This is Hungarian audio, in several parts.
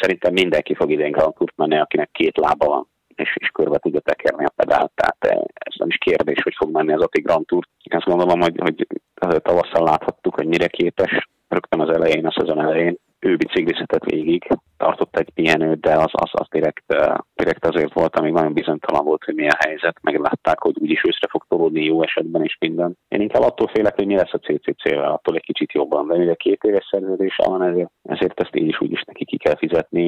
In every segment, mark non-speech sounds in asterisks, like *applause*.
szerintem mindenki fog idén Grand menni, akinek két lába van és, és körbe tudja tekerni a pedált. Tehát ez nem is kérdés, hogy fog menni az Ati Grand Tour. Azt gondolom, hogy, hogy tavasszal láthattuk, hogy mire képes, rögtön az elején, a szezon elején ő biciklizhetett végig, tartott egy pihenőt, de az, az, az direkt, direkt azért volt, amíg nagyon bizonytalan volt, hogy milyen helyzet, meg látták, hogy úgyis őszre fog tolódni jó esetben is minden. Én inkább attól félek, hogy mi lesz a CCC-vel, attól egy kicsit jobban, de ugye két éves szerződése van, ezért, ezért ezt így is úgy neki ki kell fizetni,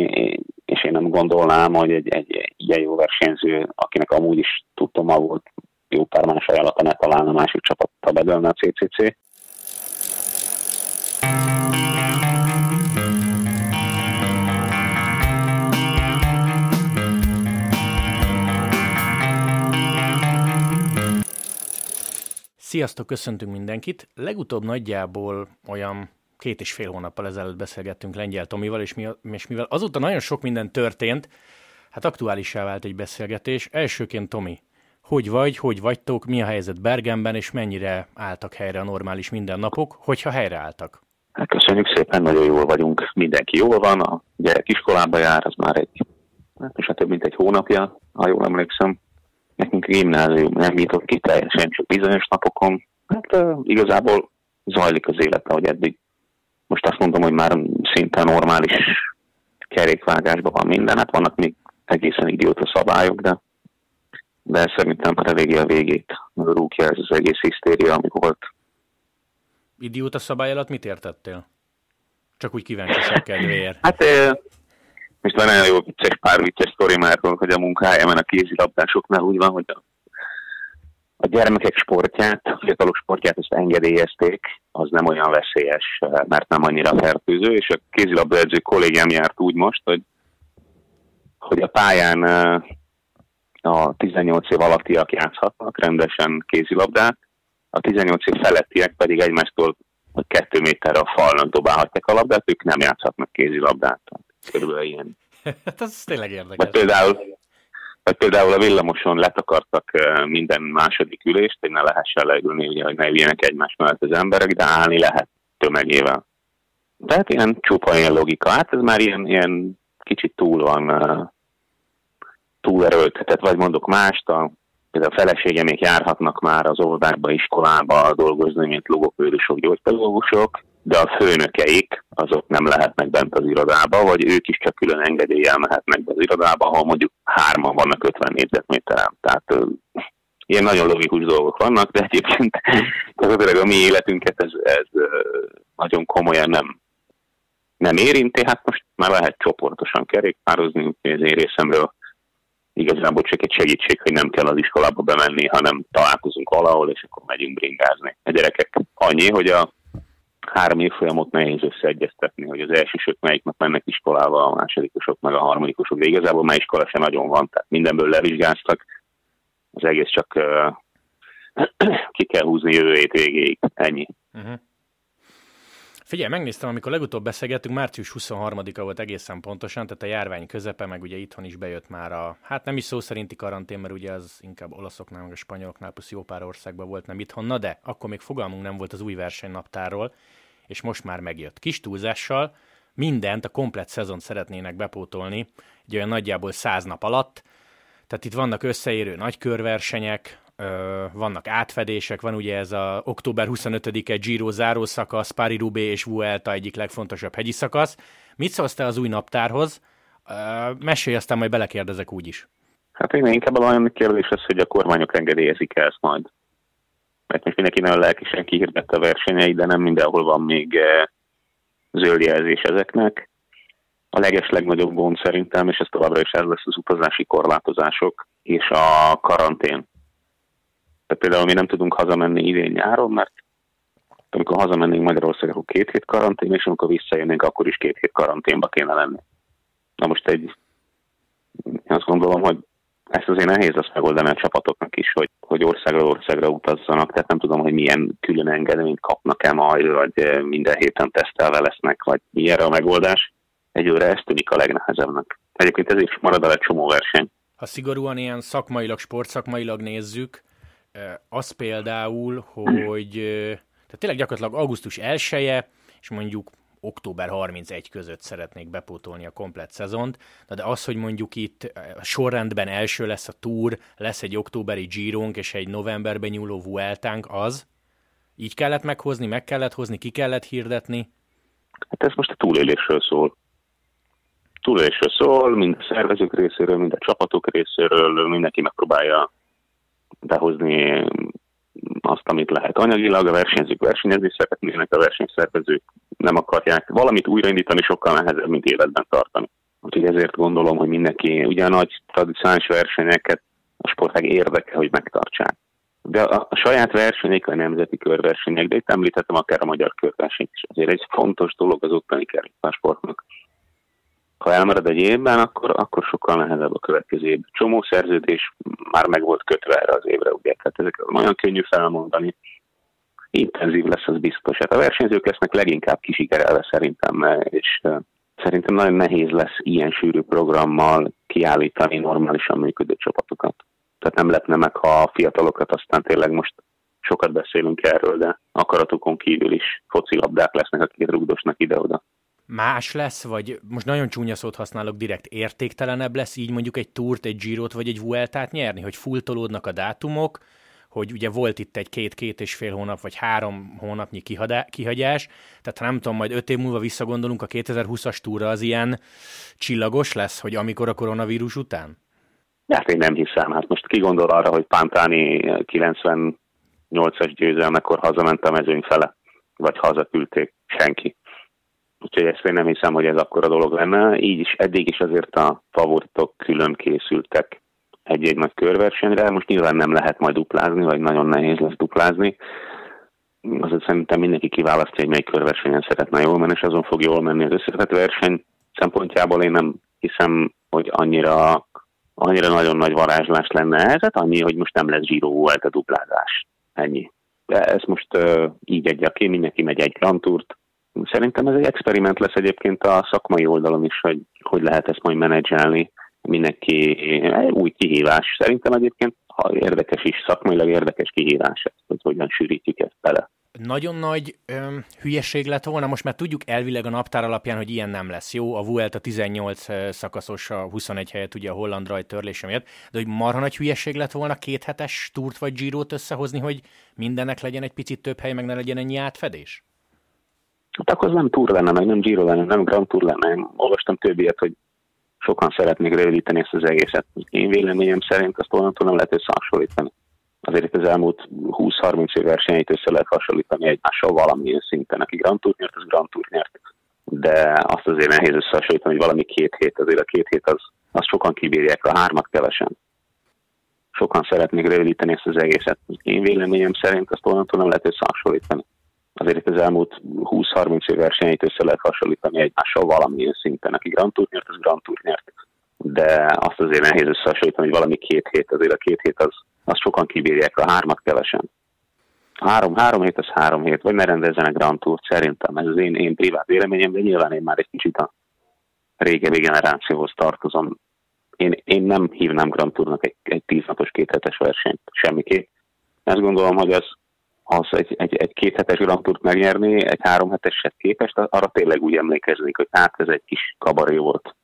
és én nem gondolnám, hogy egy, egy ilyen jó versenyző, akinek amúgy is tudtam, volt jó pár más ajánlata ne találna másik csapattal bedölne a CCC, Sziasztok, köszöntünk mindenkit. Legutóbb nagyjából olyan két és fél hónappal ezelőtt beszélgettünk Lengyel Tomival, és, mi, és mivel azóta nagyon sok minden történt, hát aktuálissá vált egy beszélgetés. Elsőként Tomi, hogy vagy, hogy vagytok, mi a helyzet Bergenben, és mennyire álltak helyre a normális mindennapok, hogyha helyreálltak? Hát köszönjük szépen, nagyon jól vagyunk, mindenki jól van, a gyerek iskolába jár, az már egy, hát több mint egy hónapja, ha jól emlékszem. Nekünk gimnázium nem nyitott ki teljesen, csak bizonyos napokon. Hát igazából zajlik az élet, ahogy eddig. Most azt mondom, hogy már szinte normális kerékvágásban van minden, hát vannak még egészen idióta szabályok, de, de szerintem már eléggé a végét rúgja ez az egész hisztéria, ami volt. Idióta szabály alatt mit értettél? Csak úgy kíváncsiság kedvéért. Hát most van nagyon jó vicces, pár vicces sztori már, hogy a munkahelyemen a kézilabdásoknál úgy van, hogy a, a gyermekek sportját, a fiatalok sportját ezt engedélyezték, az nem olyan veszélyes, mert nem annyira fertőző, és a kézilabdaedző kollégám járt úgy most, hogy, hogy a pályán a 18 év alattiak játszhatnak rendesen kézilabdát, a 18 év felettiek pedig egymástól kettő méterre a falnak dobálhatják a labdát, ők nem játszhatnak kézilabdát. Körülbelül ilyen. hát ez tényleg érdekes. Vagy például, vagy például a villamoson letakartak minden második ülést, hogy ne lehessen leülni, ugye, hogy ne üljenek egymás mellett az emberek, de állni lehet tömegével. Tehát ilyen csupa ilyen logika. Hát ez már ilyen, ilyen kicsit túl van, túl erőltetett, vagy mondok mást, a, például a még járhatnak már az óvodákba, iskolába dolgozni, mint logopédusok, gyógypedagógusok, de a főnökeik azok nem lehetnek bent az irodába, vagy ők is csak külön engedéllyel mehetnek be az irodába, ha mondjuk hárman vannak 50 négyzetméteren. Tehát ilyen nagyon logikus dolgok vannak, de egyébként gyakorlatilag a mi életünket ez, ez nagyon komolyan nem, nem érinti. Hát most már lehet csoportosan kerékpározni, az én részemről igazából csak egy segítség, hogy nem kell az iskolába bemenni, hanem találkozunk valahol, és akkor megyünk bringázni. A gyerekek annyi, hogy a három évfolyamot nehéz összeegyeztetni, hogy az elsősök melyik nap mennek iskolába, a másodikosok meg a harmadikosok, de igazából már iskola sem nagyon van, tehát mindenből levizsgáztak, az egész csak uh, *clears throat* ki kell húzni jövő hét végéig, ennyi. Uh-huh. Figyelj, megnéztem, amikor legutóbb beszélgettünk, március 23-a volt egészen pontosan, tehát a járvány közepe, meg ugye itthon is bejött már a, hát nem is szó szerinti karantén, mert ugye az inkább olaszoknál, meg a spanyoloknál, plusz jó pár országban volt nem itthon, na de akkor még fogalmunk nem volt az új versenynaptárról, és most már megjött. Kis túlzással mindent, a komplet szezon szeretnének bepótolni, egy olyan nagyjából száz nap alatt, tehát itt vannak összeérő nagykörversenyek, vannak átfedések, van ugye ez a október 25-e Giro záró szakasz, Pári Rubé és Vuelta egyik legfontosabb hegyi szakasz. Mit szólsz te az új naptárhoz? Mesélj, aztán majd belekérdezek úgyis. Hát én inkább a olyan kérdés az, hogy a kormányok engedélyezik ezt majd. Mert most mindenki nagyon lelkisen kihirdette a versenyeit, de nem mindenhol van még zöld jelzés ezeknek. A leges legnagyobb gond szerintem, és ez továbbra is ez lesz az utazási korlátozások és a karantén tehát például mi nem tudunk hazamenni idén nyáron, mert amikor hazamennénk Magyarország, akkor két hét karantén, és amikor visszajönnénk, akkor is két hét karanténba kéne lenni. Na most egy, azt gondolom, hogy ezt azért nehéz lesz megoldani a csapatoknak is, hogy, hogy országra országra utazzanak, tehát nem tudom, hogy milyen külön engedményt kapnak-e majd, vagy minden héten tesztelve lesznek, vagy mi erre a megoldás. Egyőre ez tűnik a legnehezebbnek. Egyébként ez is marad el egy csomó verseny. Ha szigorúan ilyen szakmailag, sportszakmailag nézzük, az például, hogy tehát tényleg gyakorlatilag augusztus 1 és mondjuk október 31 között szeretnék bepótolni a komplet szezont, de az, hogy mondjuk itt sorrendben első lesz a túr, lesz egy októberi Gironk és egy novemberben nyúló Vueltánk, az így kellett meghozni, meg kellett hozni, ki kellett hirdetni? Hát ez most a túlélésről szól. Túlélésről szól, mind a szervezők részéről, mind a csapatok részéről, mindenki megpróbálja behozni azt, amit lehet anyagilag, a versenyzők versenyezni szeretnének, a versenyszervezők nem akarják valamit újraindítani, sokkal nehezebb, mint életben tartani. Úgyhogy ezért gondolom, hogy mindenki ugye a nagy tradicionális versenyeket a sportág érdeke, hogy megtartsák. De a, a saját versenyek, a nemzeti körversenyek, de itt említettem akár a magyar körversenyt is, azért egy fontos dolog az ottani kerékpársportnak. Ha elmarad egy évben, akkor, akkor sokkal nehezebb a következő év. Csomó szerződés már meg volt kötve erre az évre, ugye, tehát ezeket nagyon könnyű felmondani. Intenzív lesz, az biztos. Hát a versenyzők lesznek leginkább kisikerelve szerintem, és szerintem nagyon nehéz lesz ilyen sűrű programmal kiállítani normálisan működő csapatokat. Tehát nem lepne meg, ha a fiatalokat aztán tényleg most sokat beszélünk erről, de akaratukon kívül is focilabdák lesznek, akiket rugdosnak ide-oda. Más lesz, vagy most nagyon csúnya szót használok, direkt értéktelenebb lesz így mondjuk egy túrt, egy Girot vagy egy Vueltát nyerni, hogy fultolódnak a dátumok, hogy ugye volt itt egy két-két és fél hónap, vagy három hónapnyi kihadá, kihagyás, tehát nem tudom, majd öt év múlva visszagondolunk, a 2020-as túra az ilyen csillagos lesz, hogy amikor a koronavírus után? Hát én nem hiszem. Hát most ki gondol arra, hogy Pántáni 98-as győzelmekor hazament a mezőny fele, vagy hazaküldték? Senki. Úgyhogy ezt én nem hiszem, hogy ez akkora dolog lenne. Így is, eddig is azért a favoritok külön készültek egy-egy nagy körversenyre. Most nyilván nem lehet majd duplázni, vagy nagyon nehéz lesz duplázni. Azért szerintem mindenki kiválasztja, hogy melyik körversenyen szeretne jól menni, és azon fog jól menni az összetett verseny szempontjából én nem hiszem, hogy annyira annyira nagyon nagy varázslás lenne ez, hát annyi, hogy most nem lesz Giro volt a duplázás. Ennyi. De ez most uh, így egy ki, mindenki megy egy Grand Tourt. Szerintem ez egy experiment lesz egyébként a szakmai oldalon is, hogy hogy lehet ezt majd menedzselni. Mindenki új kihívás. Szerintem egyébként ha érdekes is, szakmailag érdekes kihívás hogy hogyan sűrítjük ezt bele nagyon nagy ö, hülyeség lett volna, most már tudjuk elvileg a naptár alapján, hogy ilyen nem lesz. Jó, a Vuelta 18 szakaszos, a 21 helyet ugye a holland rajt törlése miatt, de hogy marha nagy hülyeség lett volna két hetes túrt vagy Girot összehozni, hogy mindennek legyen egy picit több hely, meg ne legyen ennyi átfedés? Hát akkor az nem túr lenne, meg nem Giro lenne, nem Grand Tour lenne. Én olvastam többiet, hogy sokan szeretnék rövidíteni ezt az egészet. Én véleményem szerint azt onnantól nem lehet összehasonlítani azért itt az elmúlt 20-30 év versenyeit össze lehet hasonlítani egymással valamilyen szinten. Aki Grand Tour nyert, az Grand Tour nyert. De azt azért nehéz összehasonlítani, hogy valami két hét, azért a két hét az, az sokan kibírják, a hármat kevesen. Sokan szeretnék rövidíteni ezt az egészet. Én véleményem szerint azt onnantól nem lehet összehasonlítani. Azért itt az elmúlt 20-30 év versenyeit össze lehet hasonlítani egymással valamilyen szinten. Aki Grand Tour nyert, az Grand Tour nyert. De azt azért nehéz összehasonlítani, hogy valami két hét, azért a két hét az, azt sokan kibírják, a hármat kevesen. Három, három hét az három hét, vagy ne rendezzenek Grand Tour szerintem. Ez az én, én privát véleményem, de nyilván én már egy kicsit a régebbi generációhoz tartozom. Én, én nem hívnám Grand Tournak egy, egy tíznapos kéthetes versenyt, semmiképp. Ezt gondolom, hogy az, az egy, egy, egy kéthetes Grand Tourt megnyerni, egy három heteset képest, arra tényleg úgy emlékeznék, hogy hát ez egy kis kabaré volt.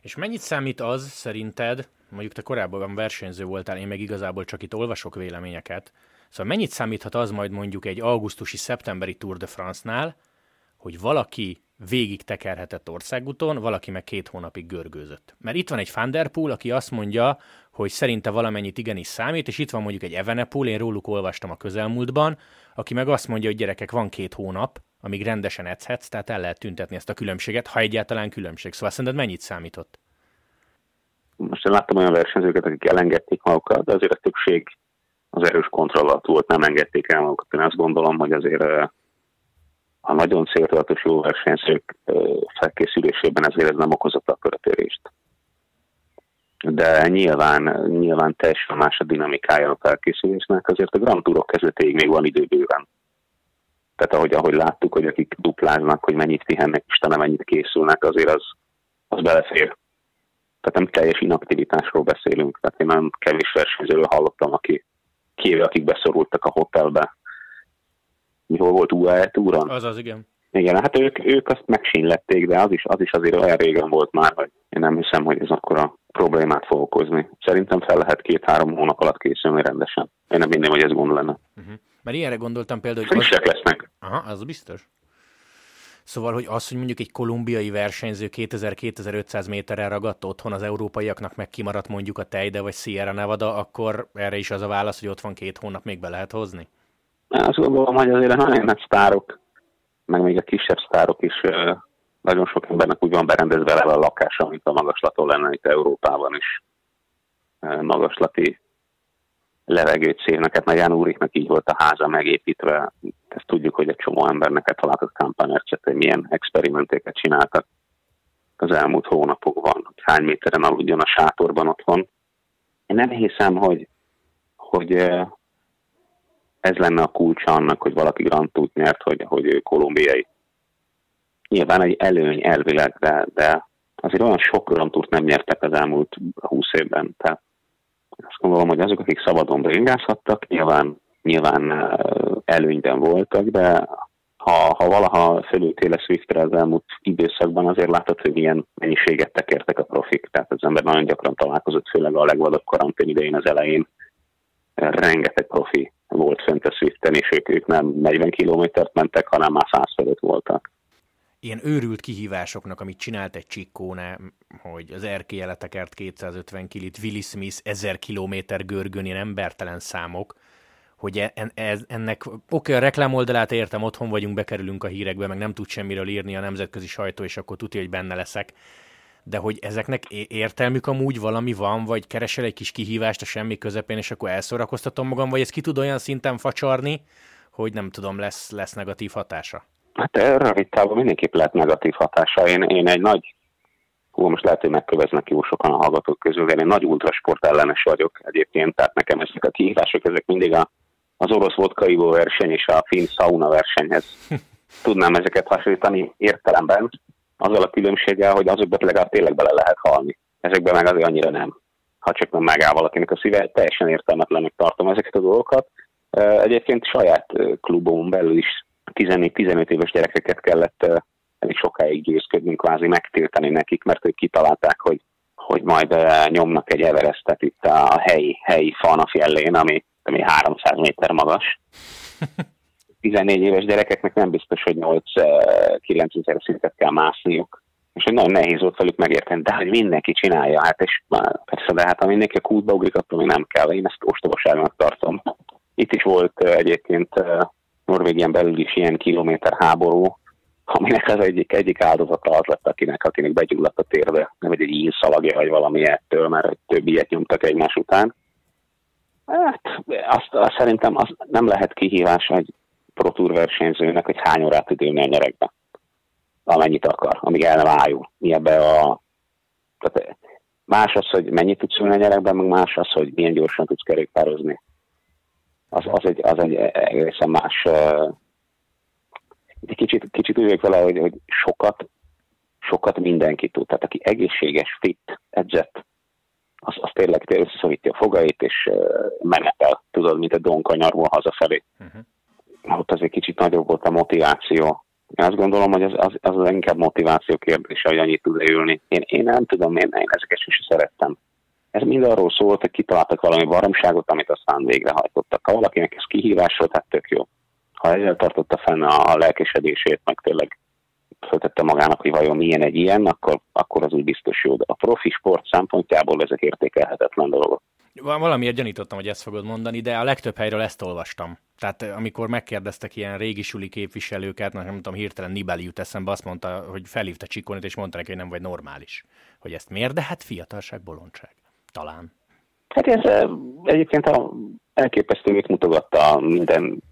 És mennyit számít az szerinted, mondjuk te korábban versenyző voltál, én meg igazából csak itt olvasok véleményeket, szóval mennyit számíthat az majd mondjuk egy augusztusi, szeptemberi Tour de France-nál, hogy valaki végig tekerhetett országúton, valaki meg két hónapig görgőzött. Mert itt van egy Fanderpool, aki azt mondja, hogy szerinte valamennyit igenis számít, és itt van mondjuk egy Evenepool, én róluk olvastam a közelmúltban, aki meg azt mondja, hogy gyerekek, van két hónap, amíg rendesen edzhetsz, tehát el lehet tüntetni ezt a különbséget, ha egyáltalán különbség. Szóval szerinted mennyit számított? Most én láttam olyan versenyzőket, akik elengedték magukat, de azért a többség az erős kontroll volt, nem engedték el magukat. Én azt gondolom, hogy azért a nagyon céltudatos jó versenyzők felkészülésében ezért ez nem okozott a körötörést. De nyilván, nyilván teljesen más a dinamikája a felkészülésnek, azért a Grand Tourok kezdetéig még van idő bőven. Tehát ahogy, ahogy láttuk, hogy akik dupláznak, hogy mennyit pihennek, Istenem, mennyit készülnek, azért az, az belefér tehát nem teljes inaktivitásról beszélünk. Tehát én nem kevés versenyzőről hallottam, aki kiéve, akik beszorultak a hotelbe. Mi hol volt UAE? Az az, igen. Igen, hát ők, ők azt megsínlették, de az is, az is azért olyan régen volt már, hogy én nem hiszem, hogy ez akkor a problémát fog okozni. Szerintem fel lehet két-három hónap alatt készülni rendesen. Én nem minden, hogy ez gond lenne. Uh-huh. Mert ilyenre gondoltam például, hogy... Frissek az... lesznek. Aha, az biztos. Szóval, hogy az, hogy mondjuk egy kolumbiai versenyző 2000-2500 méterrel ragadt otthon az európaiaknak meg kimaradt mondjuk a Tejde vagy Sierra Nevada, akkor erre is az a válasz, hogy ott van két hónap, még be lehet hozni? Azt gondolom, hogy azért nagyon nagy sztárok, meg még a kisebb sztárok is nagyon sok embernek úgy van berendezve le a lakása, mint a magaslaton lenne itt Európában is. Magaslati levegőt szívnak, hát Ján úriknak így volt a háza megépítve. Ezt tudjuk, hogy egy csomó embernek találtak kampányercset, hogy milyen experimentéket csináltak az elmúlt hónapokban, hány méteren aludjon a sátorban otthon. Én nem hiszem, hogy, hogy ez lenne a kulcsa annak, hogy valaki Grand nyert, hogy, hogy ő kolumbiai. Nyilván egy előny elvileg, de, de azért olyan sok Grand nem nyertek az elmúlt húsz évben. Tehát azt gondolom, hogy azok, akik szabadon bringázhattak, nyilván, nyilván előnyben voltak, de ha, ha valaha fölültél Swiftre az elmúlt időszakban, azért látod, hogy milyen mennyiséget tekertek a profik. Tehát az ember nagyon gyakran találkozott, főleg a legvadabb karantén idején az elején. Rengeteg profi volt fönt a Swiften, és ők, ők nem 40 kilométert mentek, hanem már 100 fölött voltak ilyen őrült kihívásoknak, amit csinált egy csikkóne, hogy az erkélyeleteket 250 kilit, Willy Smith 1000 kilométer görgön, ilyen embertelen számok, hogy e, ennek, oké, okay, a reklámoldalát értem, otthon vagyunk, bekerülünk a hírekbe, meg nem tud semmiről írni a nemzetközi sajtó, és akkor tudja, hogy benne leszek. De hogy ezeknek értelmük amúgy valami van, vagy keresel egy kis kihívást a semmi közepén, és akkor elszórakoztatom magam, vagy ez ki tud olyan szinten facsarni, hogy nem tudom, lesz, lesz negatív hatása? Hát rövid távon mindenképp lehet negatív hatása. Én, én egy nagy, hú, most lehet, hogy megköveznek jó sokan a hallgatók közül, én egy nagy ultrasport ellenes vagyok egyébként, tehát nekem ezek a kihívások, ezek mindig a, az orosz vodkaivó verseny és a finn sauna versenyhez *laughs* tudnám ezeket hasonlítani értelemben, azzal a különbséggel, hogy azokban legalább tényleg bele lehet halni. Ezekben meg azért annyira nem. Ha csak nem megáll valakinek a szíve, teljesen értelmetlenek tartom ezeket a dolgokat. Egyébként saját klubomon belül is 14-15 éves gyerekeket kellett elég sokáig győzködnünk, kvázi megtiltani nekik, mert ők kitalálták, hogy, hogy majd nyomnak egy Everestet itt a helyi, helyi falna fjellén, ami, ami 300 méter magas. *laughs* 14 éves gyerekeknek nem biztos, hogy 8-9 ezer szintet kell mászniuk. És hogy nagyon nehéz volt velük megérteni, de hogy mindenki csinálja, hát és persze, de hát ha mindenki a kútba ugrik, akkor még nem kell. Én ezt ostobaságnak tartom. Itt is volt egyébként Norvégián belül is ilyen kilométer háború, aminek az egyik, egyik áldozata az lett, akinek, akinek begyulladt a térbe, nem egy, egy ínszalagja vagy valami ettől, mert több ilyet nyomtak egymás után. Hát azt, azt szerintem az nem lehet kihívás egy Pro versenyzőnek, hogy hány órát tud ülni a nyerekbe. Amennyit akar, amíg el nem ájul. Mi ebbe a... Tehát más az, hogy mennyit tudsz ülni a nyerekben, meg más az, hogy milyen gyorsan tudsz kerékpározni az, az, egy, az egy egészen más. Egy kicsit, kicsit úgy vele, hogy, hogy sokat, sokat mindenki tud. Tehát aki egészséges, fit, edzett, az, az tényleg összeszorítja a fogait, és menetel, tudod, mint a donkanyarból hazafelé. Uh-huh. Ott azért kicsit nagyobb volt a motiváció. Én azt gondolom, hogy az, az, az, inkább motiváció kérdése, hogy annyit tud ülni. Én, én nem tudom, én, én ezeket sem szerettem. Ez mind arról szólt, hogy kitaláltak valami baromságot, amit aztán végrehajtottak. Ha valakinek ez kihívás volt, hát tök jó. Ha ezzel tartotta fenn a lelkesedését, meg tényleg föltette magának, hogy vajon milyen egy ilyen, akkor, akkor az úgy biztos jó. De a profi sport szempontjából ezek értékelhetetlen dolgok. Valamiért gyanítottam, hogy ezt fogod mondani, de a legtöbb helyről ezt olvastam. Tehát eh, amikor megkérdeztek ilyen régi suli képviselőket, nem tudom, hirtelen Nibeli jut eszembe, azt mondta, hogy felhívta Csikonit, és mondta neki, hogy nem vagy normális. Hogy ezt miért? De hát fiatalság, bolondság talán. Hát ez egyébként a elképesztő mit mutogatta minden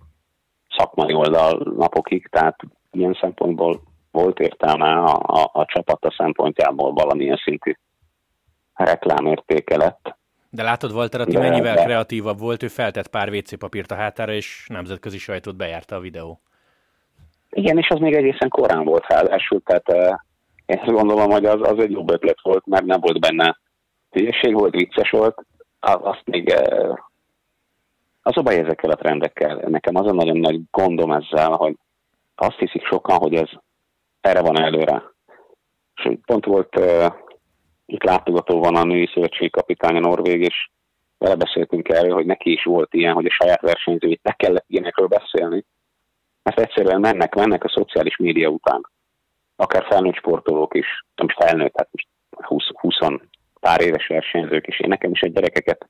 szakmai oldal napokig, tehát ilyen szempontból volt értelme a, a, a csapata szempontjából valamilyen szintű reklámértéke lett. De látod, Walter Atti mennyivel de... kreatívabb volt, ő feltett pár WC papírt a hátára, és nemzetközi sajtót bejárta a videó. Igen, és az még egészen korán volt ráadásul, tehát eh, én azt gondolom, hogy az, az egy jobb ötlet volt, mert nem volt benne hülyeség volt, vicces volt, azt még eh, az a baj ezekkel a trendekkel. Nekem az a nagyon nagy gondom ezzel, hogy azt hiszik sokan, hogy ez erre van előre. És pont volt, uh, itt látogató van a női szövetségi kapitány a Norvég, és vele beszéltünk erről, hogy neki is volt ilyen, hogy a saját versenyzőit ne kellett ilyenekről beszélni. Mert egyszerűen mennek, mennek a szociális média után. Akár felnőtt sportolók is, nem felnőtt, hát most 20, 20 pár éves versenyzők is. Én nekem is egy gyerekeket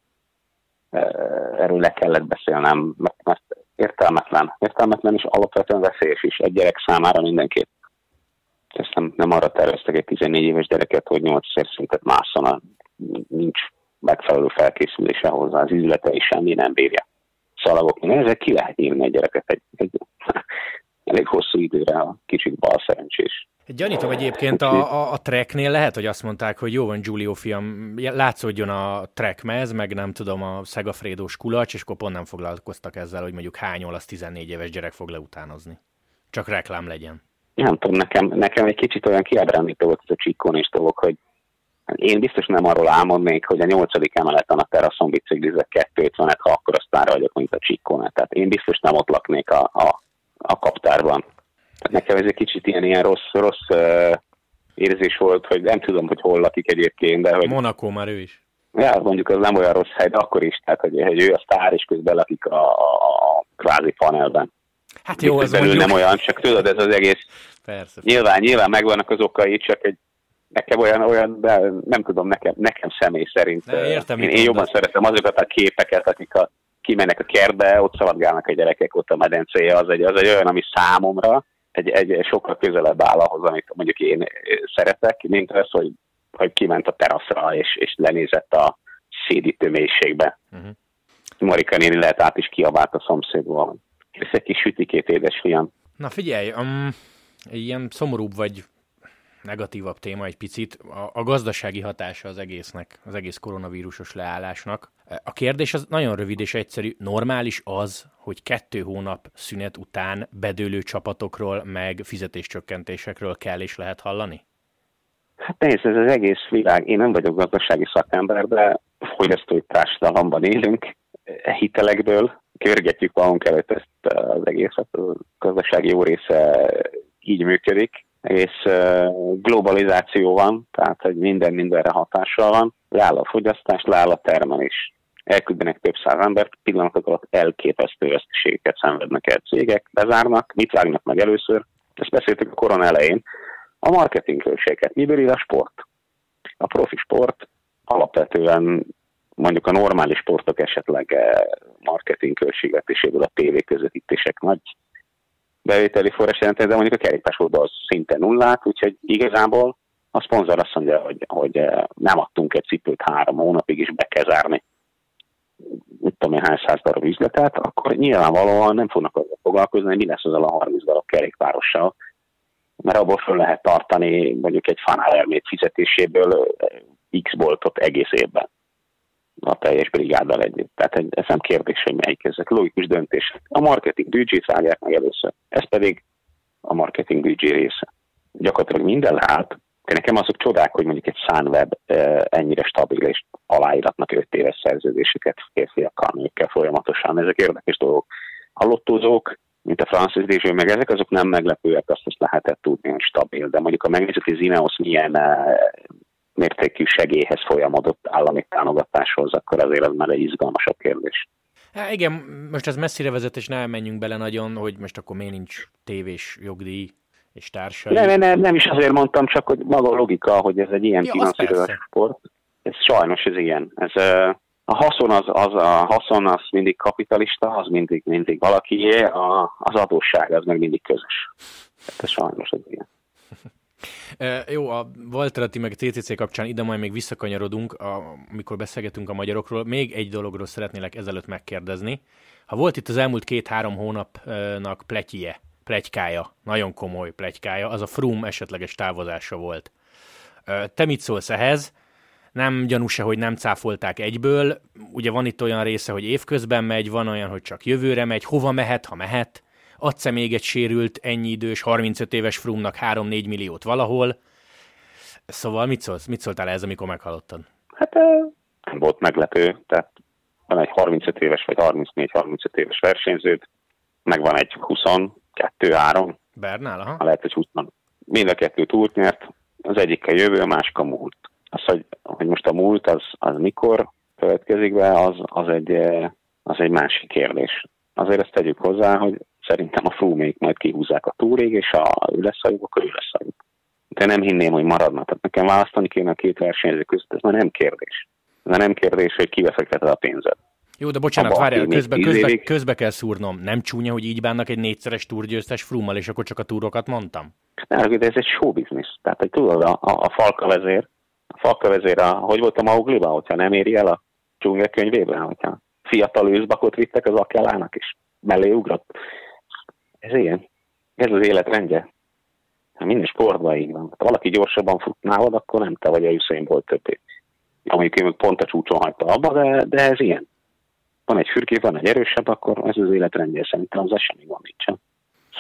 erről le kellett beszélnem, mert értelmetlen. Értelmetlen és alapvetően veszélyes is egy gyerek számára mindenképp. Ezt nem, nem arra terveztek egy 14 éves gyereket, hogy 8 szintet másszon, nincs megfelelő felkészülése hozzá, az üzlete is semmi nem bírja szalagokni. Ezek ki lehet írni egy gyereket egy, egy *laughs* elég hosszú időre a kicsit bal szerencsés. Gyanítom egyébként a, a, a tracknél lehet, hogy azt mondták, hogy jó van Giulio fiam, látszódjon a trackmez, meg nem tudom, a szegafrédós kulacs, és akkor pont nem foglalkoztak ezzel, hogy mondjuk hány olasz 14 éves gyerek fog leutánozni. Csak reklám legyen. Nem tudom, nekem, nekem egy kicsit olyan kiábrándító volt ez a csikon és dolog, hogy én biztos nem arról álmodnék, hogy a nyolcadik emeleten a teraszon biciklizek 250-et, ha akkor aztán vagyok, mint a csikkónál. Tehát én biztos nem ott laknék a, a, a kaptárban. Nekem ez egy kicsit ilyen, ilyen rossz, rossz uh, érzés volt, hogy nem tudom, hogy hol lakik egyébként, de hogy... Monaco már ő is. Ja, mondjuk az nem olyan rossz hely, de akkor is, tehát hogy, hogy ő a sztár, és közben lakik a, a, a kvázi panelben. Hát jó, az mondjuk... nem olyan, csak tudod, ez az egész... Persze. Nyilván, nyilván megvannak az okai, csak egy nekem olyan, olyan de nem tudom, nekem, nekem személy szerint. Ne, értem, én, én jobban szeretem azokat a képeket, akik a, kimennek a kertbe, ott szaladgálnak a gyerekek, ott a medencéje, az egy, az egy olyan, ami számomra egy, egy sokkal közelebb áll ahhoz, amit mondjuk én szeretek, mint az, hogy, hogy kiment a teraszra, és, és lenézett a szédítő mélységbe. Uh-huh. Marika néni lehet át is kiabált a szomszédból. Ez egy kis sütikét, édesfiam. Na figyelj, um, ilyen szomorúbb vagy negatívabb téma egy picit, a, a gazdasági hatása az egésznek, az egész koronavírusos leállásnak. A kérdés az nagyon rövid és egyszerű. Normális az, hogy kettő hónap szünet után bedőlő csapatokról, meg fizetéscsökkentésekről kell és lehet hallani? Hát nézd, ez az egész világ. Én nem vagyok gazdasági szakember, de fogyasztói társadalomban élünk, hitelekből körgetjük magunk előtt ezt az egészet. A gazdasági jó része így működik egész globalizáció van, tehát hogy minden mindenre hatással van, leáll a fogyasztás, leáll a termelés. Elküldenek több száz embert, pillanatok alatt elképesztő veszteségeket szenvednek el cégek, bezárnak, mit vágnak meg először? Ezt beszéltük a korona elején. A marketing költségeket. Miből él a sport? A profi sport alapvetően mondjuk a normális sportok esetleg marketing költségvetéséből a tévé közvetítések nagy bevételi forrás jelenteni, de mondjuk a kerékpársfordó az szinte nullát, úgyhogy igazából a szponzor azt mondja, hogy, hogy eh, nem adtunk egy cipőt három hónapig, is be kell zárni. Mit tudom én, hány száz darab üzletet, akkor nyilvánvalóan nem fognak azzal foglalkozni, hogy mi lesz azzal a 30 darab kerékpárossal, mert abból föl lehet tartani mondjuk egy fanálelmét fizetéséből eh, X boltot egész évben a teljes brigáddal együtt. Tehát ez nem kérdés, hogy melyik ezek logikus döntések. A marketing büdzsét vágják meg először, ez pedig a marketing büdzsé része. Gyakorlatilag minden lehet, de nekem azok csodák, hogy mondjuk egy Sunweb ennyire stabil és aláíratnak 5 éves szerződéseket férfiakkal, nőkkel folyamatosan. Ezek érdekes dolgok. A lottózók, mint a Francis Déső, meg ezek azok nem meglepőek, azt, azt lehetett tudni, hogy stabil. De mondjuk a megnézzük, hogy Zineos milyen mértékű segélyhez folyamodott állami támogatáshoz, akkor azért az már egy izgalmasabb kérdés. Há, igen, most ez messzire vezet, és nem menjünk bele nagyon, hogy most akkor miért nincs tévés jogdíj és társai. Nem, nem, nem is azért mondtam, csak hogy maga a logika, hogy ez egy ilyen ja, finanszírozás sport. Ez sajnos ez ilyen. Ez, a haszon az, az, a haszon az mindig kapitalista, az mindig, mindig valakié, a, az adósság az meg mindig közös. Ez sajnos ez ilyen. Jó, a Valterati meg TCC kapcsán ide majd még visszakanyarodunk, amikor beszélgetünk a magyarokról. Még egy dologról szeretnélek ezelőtt megkérdezni. Ha volt itt az elmúlt két-három hónapnak pletyie, plegykája, nagyon komoly plegykája, az a Frum esetleges távozása volt. Te mit szólsz ehhez? Nem gyanú se, hogy nem cáfolták egyből. Ugye van itt olyan része, hogy évközben megy, van olyan, hogy csak jövőre megy. Hova mehet, ha mehet? Adsz még egy sérült, ennyi idős, 35 éves Frumnak 3-4 milliót valahol. Szóval mit, szólsz, mit szóltál ez, amikor meghallottad? Hát nem volt meglepő, tehát van egy 35 éves vagy 34-35 éves versenyződ, meg van egy 22-3, Bernál, aha. Ha lehet, hogy 20. Mind a kettő túlt nyert, az egyik a jövő, a másik a múlt. Az, hogy, hogy most a múlt az, az mikor következik be, az, az, egy, az egy másik kérdés. Azért ezt tegyük hozzá, hogy szerintem a Frumék majd kihúzzák a túrég, és ha ő lesz a jobb, akkor ő lesz a jobb. De nem hinném, hogy maradna. Tehát nekem választani kéne a két versenyző között, ez már nem kérdés. Ez nem kérdés, hogy kiveszekteted a pénzed. Jó, de bocsánat, várjál, közbe, közbe, közbe kell szúrnom. Nem csúnya, hogy így bánnak egy négyszeres túrgyőztes frummal, és akkor csak a túrokat mondtam? Nem, de ez egy show business. Tehát, hogy tudod, a, a, a falka vezér, a falka vezér, a, hogy volt a Maugliba, hogyha nem éri el a dzsungel könyvében, hogyha fiatal őszbakot vittek az akelának, és mellé ugrott. Ez ilyen. Ez az életrendje. Hát minden sportban így van. Ha valaki gyorsabban fut nálad, akkor nem te vagy a Usain Bolt többé. Amelyik én pont a csúcson hagyta abba, de, de ez ilyen. Van egy fürké, van egy erősebb, akkor ez az életrendje szerintem az semmi van nincsen.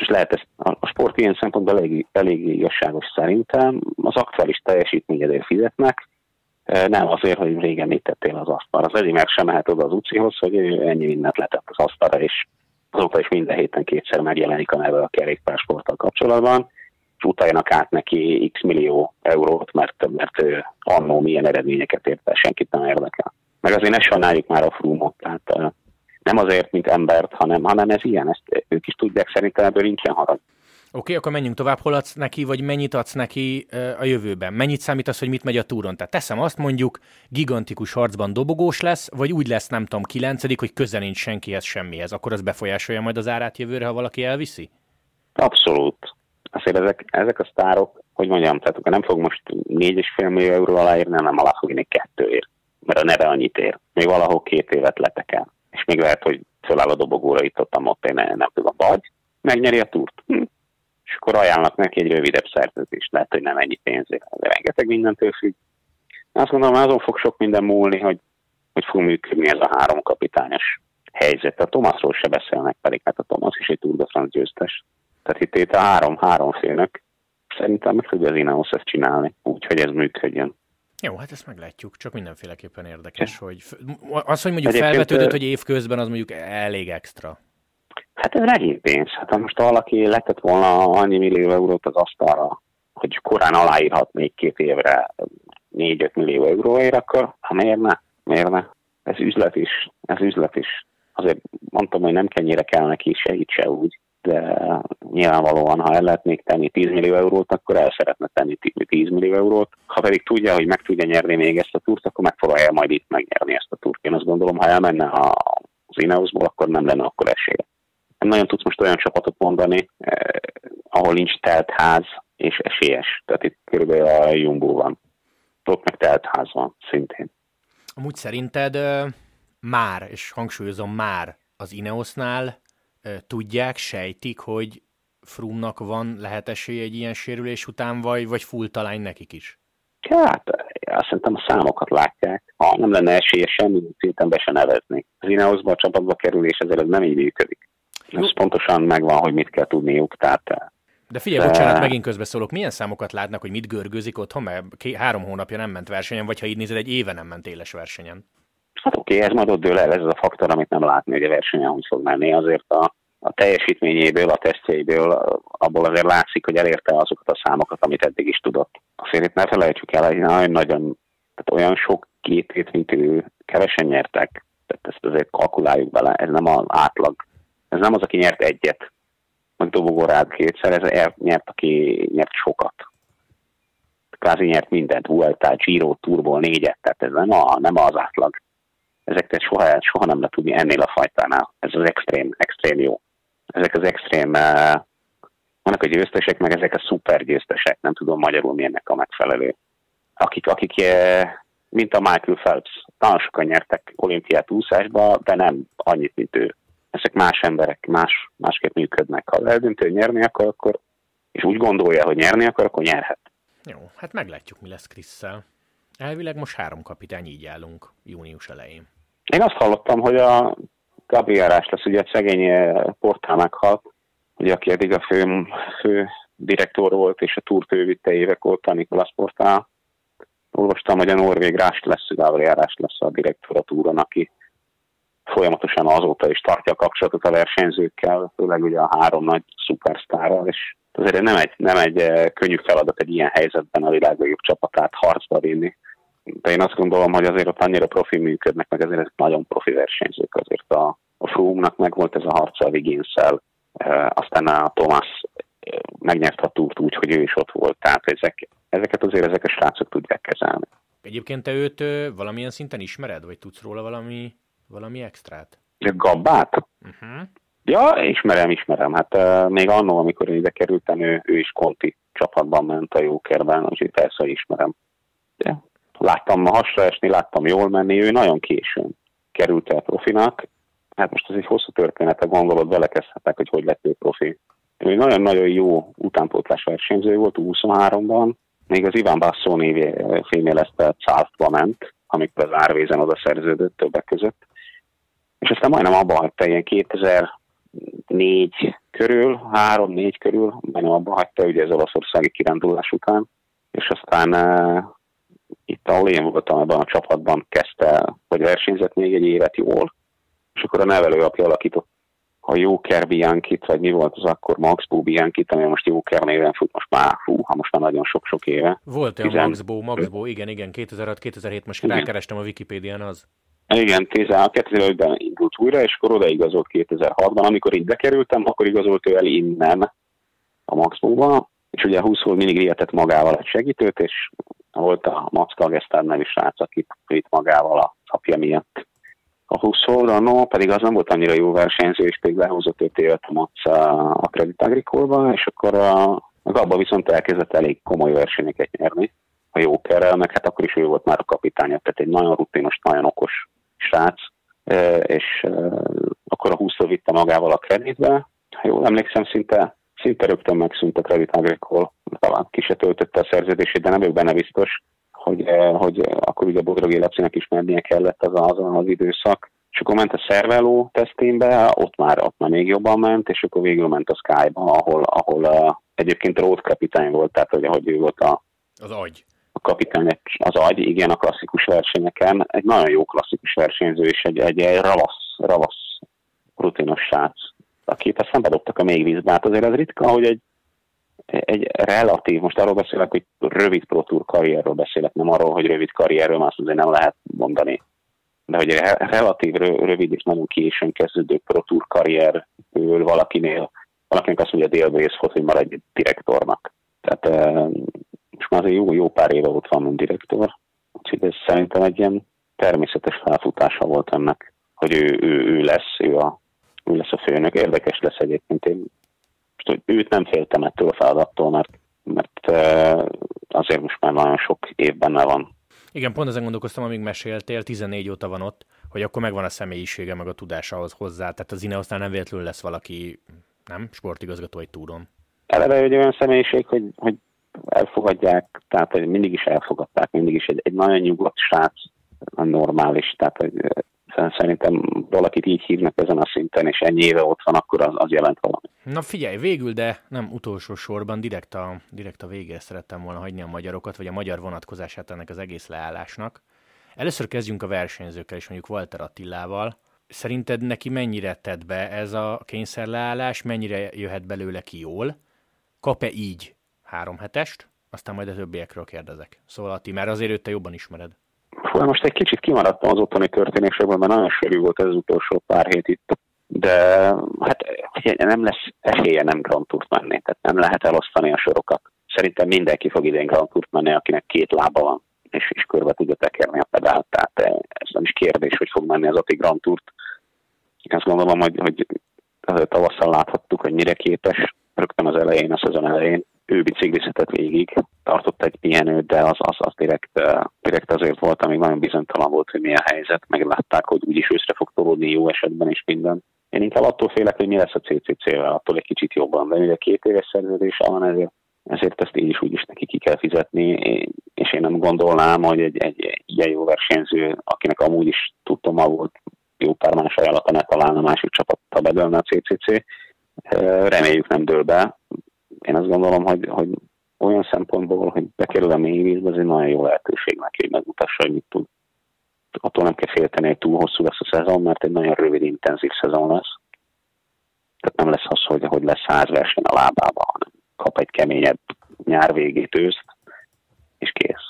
És lehet ezt, a sport ilyen szempontból elég, elég igazságos szerintem. Az aktuális teljesítményedért fizetnek, nem azért, hogy régen mit tettél az asztalra. Az Edi meg sem mehet oda az ucihoz, hogy ennyi mindent letett az asztalra, és azóta is minden héten kétszer megjelenik a neve a kerékpársporttal kapcsolatban, és utaljanak át neki x millió eurót, mert, mert annó milyen eredményeket ért el, senkit nem érdekel. Meg azért ne sajnáljuk már a frumot, tehát nem azért, mint embert, hanem, hanem ez ilyen, ezt ők is tudják, szerintem ebből nincsen harag. Oké, okay, akkor menjünk tovább. Hol adsz neki, vagy mennyit adsz neki a jövőben? Mennyit számít az, hogy mit megy a túron? Tehát teszem azt mondjuk, gigantikus harcban dobogós lesz, vagy úgy lesz, nem tudom, kilencedik, hogy közel nincs senkihez semmihez. Akkor az befolyásolja majd az árát jövőre, ha valaki elviszi? Abszolút. Azért ezek, ezek a sztárok, hogy mondjam, tehát akkor nem fog most 4,5 millió euró aláírni, hanem alá fog kettőért, mert a neve annyit ér. Még valahol két évet letekel. És még lehet, hogy föláll a dobogóra itt ott, ott én nem tudom, vagy megnyeri a túrt. Hm és akkor ajánlnak neki egy rövidebb szerződést. Lehet, hogy nem ennyi pénzért, de rengeteg mindentől függ. Azt gondolom, azon fog sok minden múlni, hogy, hogy fog működni ez a három kapitányos helyzet. A Thomasról se beszélnek, pedig hát a Thomas is egy Tour de France győztes. Tehát itt, itt a három, három félnök szerintem meg tudja az Ineos ezt csinálni, úgyhogy ez működjön. Jó, hát ezt meglátjuk, csak mindenféleképpen érdekes, hogy az, hogy mondjuk Egyébként felvetődött, hogy évközben az mondjuk elég extra. Hát ez regény pénz. Hát ha most valaki letett volna annyi millió eurót az asztalra, hogy korán aláírhat még két évre 4-5 millió euróért, akkor ha miért ne? Miért ne? Ez üzlet is. Ez üzlet is. Azért mondtam, hogy nem kennyire kell neki se így, se úgy, de nyilvánvalóan, ha el lehet még tenni 10 millió eurót, akkor el szeretne tenni 10 millió eurót. Ha pedig tudja, hogy meg tudja nyerni még ezt a túrt, akkor megpróbálja majd itt megnyerni ezt a túrt. Én azt gondolom, ha elmenne az Ineosból, akkor nem lenne akkor esélye nem nagyon tudsz most olyan csapatot mondani, eh, ahol nincs telt ház és esélyes. Tehát itt körülbelül a Jumbo van. Ott meg telt ház van szintén. Amúgy szerinted uh, már, és hangsúlyozom már, az Ineosnál uh, tudják, sejtik, hogy Frumnak van lehet esélye egy ilyen sérülés után, vagy, vagy full talány nekik is? Hát, azt szerintem a számokat látják. Ha nem lenne esélye semmi szinten be se nevezni. Az Ineosba a csapatba kerülés ezért ez nem így működik. Ez pontosan megvan, hogy mit kell tudniuk. Tehát, eh, de figyelj, de... bocsánat, megint közbeszólok. Milyen számokat látnak, hogy mit görgőzik otthon, mert három hónapja nem ment versenyen, vagy ha így nézed, egy éve nem ment éles versenyen? Hát oké, okay, ez majd ott dől el, ez az a faktor, amit nem látni, hogy a versenyen hogy fog menni. Azért a, a teljesítményéből, a tesztjeiből, abból azért látszik, hogy elérte azokat a számokat, amit eddig is tudott. Azért itt ne felejtsük el, hogy nagyon, nagyon tehát olyan sok kétét, mint ő, kevesen nyertek. Tehát ezt azért kalkuláljuk bele, ez nem az átlag ez nem az, aki nyert egyet, meg dobogórád kétszer, ez nyert, aki nyert sokat. Kvázi nyert mindent, Vuelta, Giro, Turbo, négyet, tehát ez nem, a, nem az átlag. Ezeket soha, soha nem lehet tudni ennél a fajtánál. Ez az extrém, extrém jó. Ezek az extrém, uh, vannak a győztesek, meg ezek a szuper győztesek, nem tudom magyarul mi ennek a megfelelő. Akik, akik uh, mint a Michael Phelps, nagyon sokan nyertek olimpiát úszásba, de nem annyit, mint ő ezek más emberek, más, másképp működnek. Ha eldöntő, hogy nyerni akar, akkor, és úgy gondolja, hogy nyerni akar, akkor nyerhet. Jó, hát meglátjuk, mi lesz Krisszel. Elvileg most három kapitány így állunk június elején. Én azt hallottam, hogy a Gabrielás lesz, ugye a szegény eh, portál meghalt, ugye aki eddig a fő, fő direktor volt, és a túrt ő vitte évek óta, Nikolas Portál. Olvastam, hogy a Norvég Rást lesz, Gabriel Rást lesz a direktor a túron, aki folyamatosan azóta is tartja a kapcsolatot a versenyzőkkel, főleg ugye a három nagy szupersztárral, és azért nem egy, nem egy könnyű feladat egy ilyen helyzetben a világ legjobb csapatát harcba vinni. De én azt gondolom, hogy azért ott annyira profi működnek, meg azért ezek nagyon profi versenyzők. Azért a, a Froome-nak meg volt ez a harca a Wiggins-szel, aztán a Thomas megnyert a túrt úgy, hogy ő is ott volt. Tehát ezek, ezeket azért ezek a srácok tudják kezelni. Egyébként te őt valamilyen szinten ismered, vagy tudsz róla valami, valami extrát? Gabbát? Uh-huh. Ja, ismerem, ismerem. Hát uh, még annól, amikor én ide kerültem, ő, ő is Conti csapatban ment a Jókerben, úgyhogy persze ismerem. De láttam hasra esni, láttam jól menni, ő nagyon későn került el profinak. Hát most ez egy hosszú történet, gondolod, belekezdhetek, hogy hogy lett ő profi. Ő nagyon-nagyon jó utánpótlás versenyző volt 23-ban, még az Iván Basszó névé fémjelezte Császtba ment, amikor az Árvézen oda szerződött többek között. És aztán majdnem abba hagyta, ilyen 2004 körül, 3-4 körül, majdnem abba hagyta, ugye az olaszországi kirándulás után, és aztán uh, itt, ahol én voltam ebben a csapatban, kezdte, hogy versenyzett még egy évet jól, és akkor a nevelőapja alakított a Joker Biankit, vagy mi volt az akkor Max Bo Biankit, ami most Joker néven fut, most már, hú, ha most már nagyon sok-sok éve. Volt olyan Max Bo, Max Bo, igen, igen, 2006-2007, most igen. rákerestem a Wikipédián az. Igen, 2005-ben indult újra, és akkor odaigazolt 2006-ban. Amikor így bekerültem, akkor igazolt ő el innen a Max Bo-ba, és ugye 20 volt mindig rietett magával egy segítőt, és volt a Max Kagesztár nevű srác, akit itt magával a apja miatt a 20 no, pedig az nem volt annyira jó versenyző, és pedig lehozott 5 évet a Max a Credit Agricole-ba, és akkor a, az abban viszont elkezdett elég komoly versenyeket nyerni a jókerrel, meg hát akkor is ő volt már a kapitánya, tehát egy nagyon rutinos, nagyon okos srác, és akkor a 20 vitte magával a kreditbe. Ha jól emlékszem, szinte, szinte rögtön megszűnt a Credit Agricole, talán ki se töltötte a szerződését, de nem vagyok benne biztos hogy, hogy akkor ugye Bodrogi Lacinak is mennie kellett az, az az időszak, és akkor ment a szerveló teszténbe, ott már, ott már még jobban ment, és akkor végül ment a Sky-ba, ahol, ahol a, egyébként Rót kapitány volt, tehát hogy, hogy ő volt a, az agy. A kapitány, az agy, igen, a klasszikus versenyeken. Egy nagyon jó klasszikus versenyző, és egy, egy, egy ravasz, ravasz rutinos srác, akit aztán bedobtak a még vízbe. Hát azért ez ritka, hogy egy egy relatív, most arról beszélek, hogy rövid Pro Tour karrierről beszélek, nem arról, hogy rövid karrierről, azt azért nem lehet mondani. De hogy egy relatív rövid és nagyon későn kezdődő Pro Tour karrierből valakinél, valakinek azt mondja, délbész volt, hogy maradj direktornak. Tehát most már jó, jó pár éve ott van, mint direktor, úgyhogy ez szerintem egy ilyen természetes felfutása volt ennek, hogy ő, ő, ő lesz, ő, a, ő lesz a főnök. Érdekes lesz egyébként, én most, hogy őt nem féltem ettől a feladattól, mert, mert azért most már nagyon sok év benne van. Igen, pont ezen gondolkoztam, amíg meséltél, 14 óta van ott, hogy akkor megvan a személyisége, meg a tudása ahhoz hozzá. Tehát az Ineosznál nem véletlenül lesz valaki, nem, sportigazgató egy túron. Eleve egy olyan személyiség, hogy, hogy elfogadják, tehát hogy mindig is elfogadták, mindig is egy, egy nagyon nyugodt srác, normális, tehát hogy szerintem valakit így hívnak ezen a szinten, és ennyi éve ott van, akkor az, az jelent valami. Na figyelj, végül, de nem utolsó sorban, direkt a, direkt a végére szerettem volna hagyni a magyarokat, vagy a magyar vonatkozását ennek az egész leállásnak. Először kezdjünk a versenyzőkkel, és mondjuk Walter Attilával. Szerinted neki mennyire tett be ez a kényszerleállás, mennyire jöhet belőle ki jól? Kap-e így három hetest? Aztán majd a többiekről kérdezek. Szóval Atti, mert azért őt te jobban ismered. Fú, most egy kicsit kimaradtam az otthoni történésekből, mert nagyon sűrű volt ez az utolsó pár hét itt. De hát nem lesz esélye nem Grand Tourt menni, tehát nem lehet elosztani a sorokat. Szerintem mindenki fog idén Grand Tourt menni, akinek két lába van, és, és körbe tudja tekerni a pedált. Tehát ez nem is kérdés, hogy fog menni az Ati Grand Tourt. Én azt gondolom, hogy, hogy tavasszal láthattuk, hogy mire képes, rögtön az elején, a szezon elején ő biciklizhetett végig, tartott egy pihenőt, de az, az, az direkt, direkt azért volt, amíg nagyon bizonytalan volt, hogy mi a helyzet, meglátták, hogy úgyis őszre fog tolódni jó esetben is minden. Én inkább attól félek, hogy mi lesz a CCC-vel, attól egy kicsit jobban, de ugye két éves szerződés van, ezért, ezért ezt így is úgy is neki ki kell fizetni, és én nem gondolnám, hogy egy, egy ilyen jó versenyző, akinek amúgy is tudtam, volt jó pár más ajánlata, ne találna másik csapattal bedölne a CCC, reméljük nem dől be, én azt gondolom, hogy, hogy olyan szempontból, hogy bekerül a mélyvízbe, ez egy nagyon jó lehetőség neki, hogy megmutassa, hogy mit tud. Attól nem kell félteni, hogy túl hosszú lesz a szezon, mert egy nagyon rövid, intenzív szezon lesz. Tehát nem lesz az, hogy, hogy lesz száz verseny a lábában, hanem kap egy keményebb nyár végét, őszt, és kész.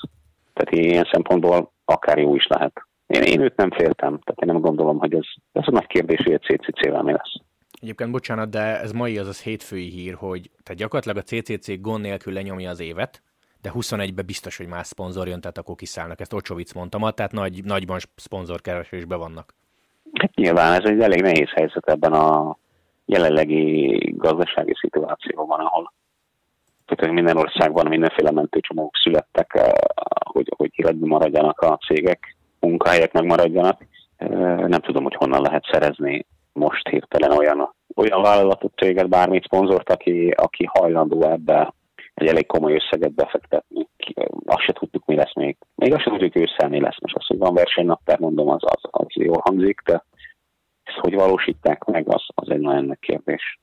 Tehát ilyen szempontból akár jó is lehet. Én, én őt nem féltem, tehát én nem gondolom, hogy ez, ez a nagy kérdés, hogy egy CCC-vel mi lesz. Egyébként bocsánat, de ez mai az az hétfői hír, hogy tehát gyakorlatilag a CCC gond nélkül lenyomja az évet, de 21-be biztos, hogy más szponzor jön, tehát akkor kiszállnak. Ezt Ocsovic mondta tehát nagy, nagyban szponzorkeresésben vannak. Hát nyilván ez egy elég nehéz helyzet ebben a jelenlegi gazdasági szituációban, ahol tehát minden országban mindenféle mentőcsomagok születtek, eh, hogy, hogy életben maradjanak a cégek, munkahelyek megmaradjanak. Eh, nem tudom, hogy honnan lehet szerezni most hirtelen olyan, olyan vállalatot, céget, bármit szponzort, aki, aki hajlandó ebbe egy elég komoly összeget befektetni. Azt se tudtuk, mi lesz még. Még azt se tudjuk ősszel, mi lesz. Most az, hogy van versenynaptár, mondom, az, az, az jól hangzik, de ezt hogy valósítják meg, az, az egy nagyon nagy kérdés.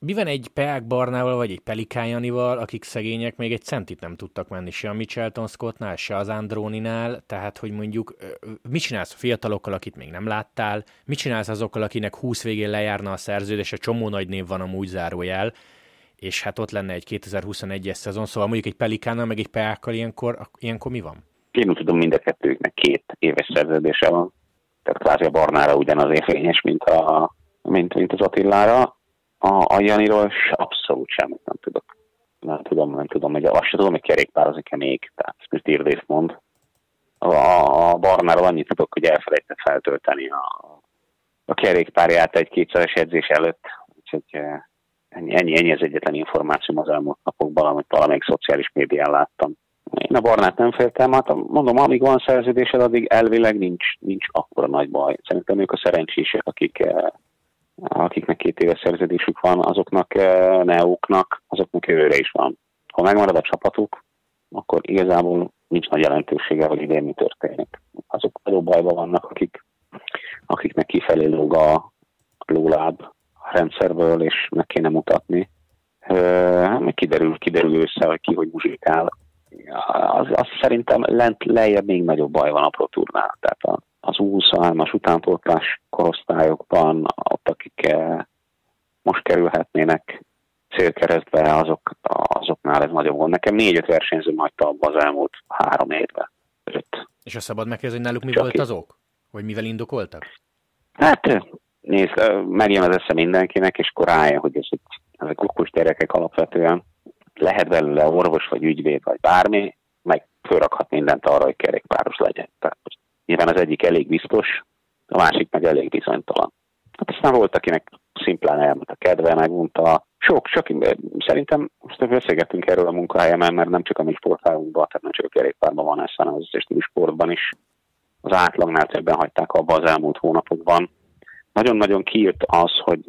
Mi van egy Peák Barnával, vagy egy Pelikájanival, akik szegények még egy centit nem tudtak menni se a Michelton Scottnál, se az Andróninál, tehát hogy mondjuk mit csinálsz a fiatalokkal, akit még nem láttál, mit csinálsz azokkal, akinek 20 végén lejárna a szerződés, a csomó nagy név van amúgy zárójel, és hát ott lenne egy 2021-es szezon, szóval mondjuk egy Pelikánnal, meg egy Peákkal ilyenkor, ilyenkor mi van? Én úgy tudom, mind a kettőknek két éves szerződése van, tehát kvázi a Barnára ugyanaz érvényes, mint, a, mint, mint az Attilára, a, a Janiról abszolút semmit nem tudok. Nem tudom, nem tudom, hogy azt sem tudom, hogy kerékpározik-e még, tehát ezt Irdész mond. A, a Barnáról annyit tudok, hogy elfelejtett feltölteni a, a kerékpárját egy kétszeres edzés előtt, úgyhogy eh, ennyi, ennyi, ennyi az egyetlen információm az elmúlt napokban, amit valamelyik szociális médián láttam. Én a Barnát nem féltem, hát mondom, amíg van szerződésed, addig elvileg nincs, nincs akkora nagy baj. Szerintem ők a szerencsések, akik eh, akiknek két éves szerződésük van, azoknak, eh, neóknak, azoknak jövőre is van. Ha megmarad a csapatuk, akkor igazából nincs nagy jelentősége, hogy idén mi történik. Azok nagyobb bajban vannak, akik, akiknek kifelé lóg a lóláb rendszerből, és meg kéne mutatni. Meg kiderül, kiderül össze, hogy ki hogy muzsikál. Az, az szerintem lent lejjebb még nagyobb baj van a Pro Tournál. Tehát a, az U23-as utánpótlás korosztályokban, ott akik eh, most kerülhetnének célkeresztbe, azok, azoknál ez nagyobb gond. Nekem négy-öt versenyző hagyta abba az elmúlt három évben. Öt. És a szabad megkérdezni, náluk mi Csak volt az ok? Vagy mivel indokoltak? Hát eh, nézd, eh, megjön az esze mindenkinek, és akkor rájön, hogy ez egy, ezek okos gyerekek alapvetően. Lehet belőle orvos, vagy ügyvéd, vagy bármi, meg fölrakhat mindent arra, hogy kerékpáros legyen. Tehát Nyilván az egyik elég biztos, a másik meg elég bizonytalan. Hát aztán volt, akinek szimplán elment a kedve, megmondta. Sok, sok, szerintem most beszélgettünk erről a munkahelyemen, mert nem csak a mi sportágunkban, tehát nem csak a kerékpárban van ez, hanem az összes sportban is. Az átlagnál többen hagyták abba az elmúlt hónapokban. Nagyon-nagyon kiírt az, hogy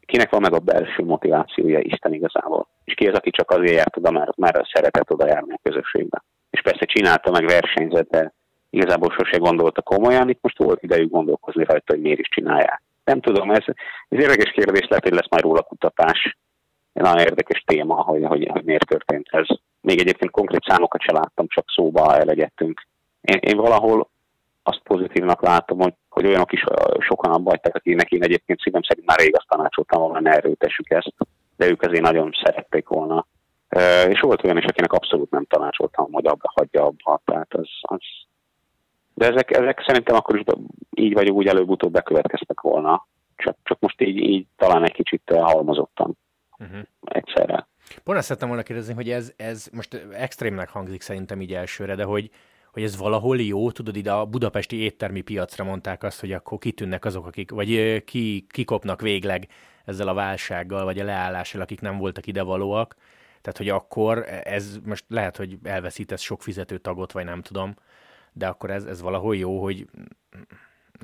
kinek van meg a belső motivációja Isten igazából. És ki az, aki csak azért járt oda, mert, mert szeretett oda járni a közösségbe. És persze csinálta meg versenyzet, de igazából sose gondolta komolyan, itt most volt idejük gondolkozni rajta, hogy miért is csinálják. Nem tudom, ez, ez érdekes kérdés, lehet, hogy lesz majd róla kutatás. Nagyon érdekes téma, hogy, hogy, hogy miért történt ez. Még egyébként konkrét számokat se láttam, csak szóba elegettünk. Én, én valahol azt pozitívnak látom, hogy, hogy olyanok is sokan abba hagyták, akiknek én egyébként szívem szerint már rég azt tanácsoltam volna, ne erőtessük ezt, de ők azért nagyon szerették volna. És volt olyan is, akinek abszolút nem tanácsoltam, hogy abba hagyja abba. Tehát az, az de ezek, ezek szerintem akkor is így vagy úgy előbb-utóbb bekövetkeztek volna. Csak, csak most így, így talán egy kicsit halmozottan uh-huh. egyszerre. Pont azt szerettem volna kérdezni, hogy ez, ez most extrémnek hangzik szerintem így elsőre, de hogy, hogy ez valahol jó, tudod, ide a budapesti éttermi piacra mondták azt, hogy akkor kitűnnek azok, akik, vagy ki, kikopnak végleg ezzel a válsággal, vagy a leállással, akik nem voltak idevalóak. Tehát, hogy akkor ez most lehet, hogy elveszítesz sok fizető tagot, vagy nem tudom, de akkor ez, ez valahol jó, hogy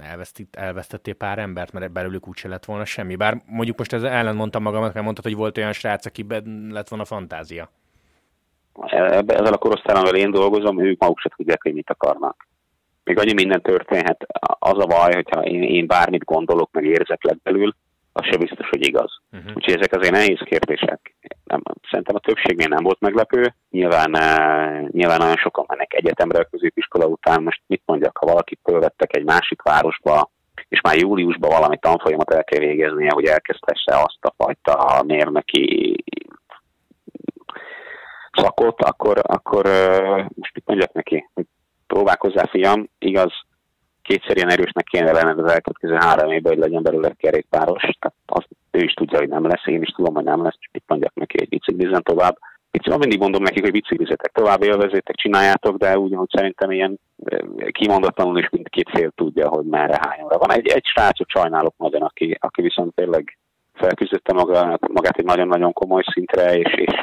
elvesztett, elvesztettél pár embert, mert belőlük úgyse lett volna semmi. Bár mondjuk most ez ellen mondtam magamat, mert mondtad, hogy volt olyan srác, akiben lett volna fantázia. Ezzel a korosztályban, amivel én dolgozom, ők maguk se tudják, hogy mit akarnak. Még annyi minden történhet. Az a baj, hogyha én, én bármit gondolok, meg érzek lett belül, az se biztos, hogy igaz. Uh-huh. Úgyhogy ezek azért nehéz kérdések. Nem, szerintem a többségnél nem volt meglepő. Nyilván, uh, nyilván nagyon sokan mennek egyetemre a középiskola után. Most mit mondjak, ha valakit fölvettek egy másik városba, és már júliusban valami tanfolyamat el kell végeznie, hogy elkezdhesse azt a fajta mérnöki szakot, akkor, akkor most mit mondjak neki, próbálkozzál fiam, igaz, kétszer ilyen erősnek kéne lenned az elkövetkező három évben, hogy legyen belőle kerékpáros, tehát azt ő is tudja, hogy nem lesz, én is tudom, hogy nem lesz, csak mit mondjak neki, egy biciklizzen tovább. Itt mindig mondom nekik, hogy biciklizetek tovább, élvezétek, csináljátok, de úgy, hogy szerintem ilyen kimondatlanul is mindkét fél tudja, hogy merre hányomra van. Egy, egy srácot sajnálok nagyon, aki, aki viszont tényleg felküzdötte maga, magát egy nagyon-nagyon komoly szintre, és, és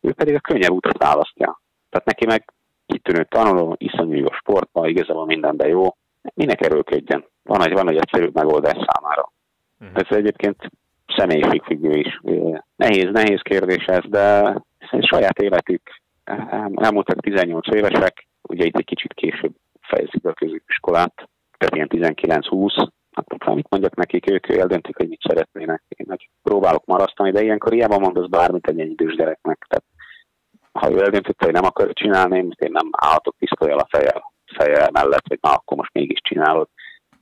ő pedig a könnyebb utat választja. Tehát neki meg kitűnő tanuló, iszonyú jó sportban, igazából mindenben jó, minek erőlködjen. Van egy, van egy egyszerű megoldás számára. Uh-huh. Ez egyébként személyiségfüggő is. Nehéz, nehéz kérdés ez, de saját életük, elmúltak 18 évesek, ugye itt egy kicsit később fejezik be a középiskolát, tehát ilyen 19-20, akkor mit mondjak nekik, ők eldöntik, hogy mit szeretnének. Én meg próbálok marasztani, de ilyenkor hiába mondasz bármit egy idős gyereknek. Tehát, ha ő eldöntötte, hogy nem akar csinálni, én nem állhatok pisztolyjal a fejjel, fejjel mellett, hogy na, akkor most mégis csinálod.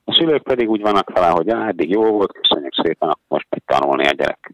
A szülők pedig úgy vannak vele, hogy ah, eddig jó volt, köszönjük szépen, akkor most meg tanulni a gyerek.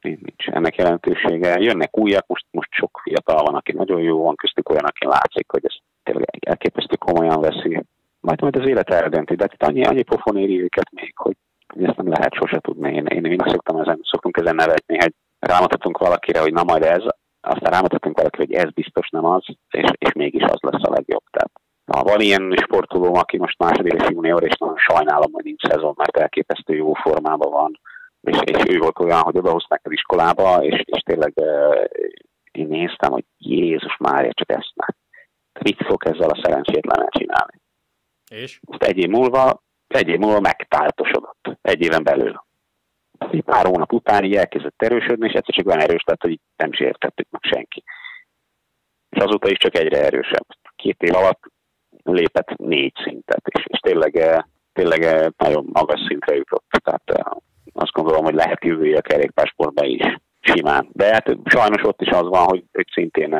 Nincs ennek jelentősége. Jönnek újak, most, most sok fiatal van, aki nagyon jó, van köztük olyan, aki látszik, hogy ez tényleg elképesztő komolyan veszi. Majd majd az élet eldönti, de itt annyi, annyi pofon éri őket még, hogy, hogy ezt nem lehet sose tudni. Én, én, én szoktam ezen, szoktunk ezen nevetni, hogy rámutatunk valakire, hogy na majd ez, aztán rámutatunk valakire, hogy ez biztos nem az, és, és mégis az lesz a legjobb. Tehát Na, van ilyen sportoló, aki most második junior, és nagyon sajnálom, hogy nincs szezon, mert elképesztő jó formában van, és, és ő volt olyan, hogy odahozták az iskolába, és, és tényleg uh, én néztem, hogy Jézus Mária, csak ezt már. Mit fog ezzel a szerencsétlennel csinálni? És? Most egy év múlva, egy év múlva megtáltosodott. Egy éven belül. Egy pár hónap után így elkezdett erősödni, és egyszer csak olyan erős lett, hogy nem is értettük meg senki. És azóta is csak egyre erősebb. Két év alatt lépett négy szintet, és, és tényleg, eh, tényleg eh, nagyon magas szintre jutott. Tehát eh, azt gondolom, hogy lehet jövője a kerékpársportban is simán. De hát sajnos ott is az van, hogy, hogy szintén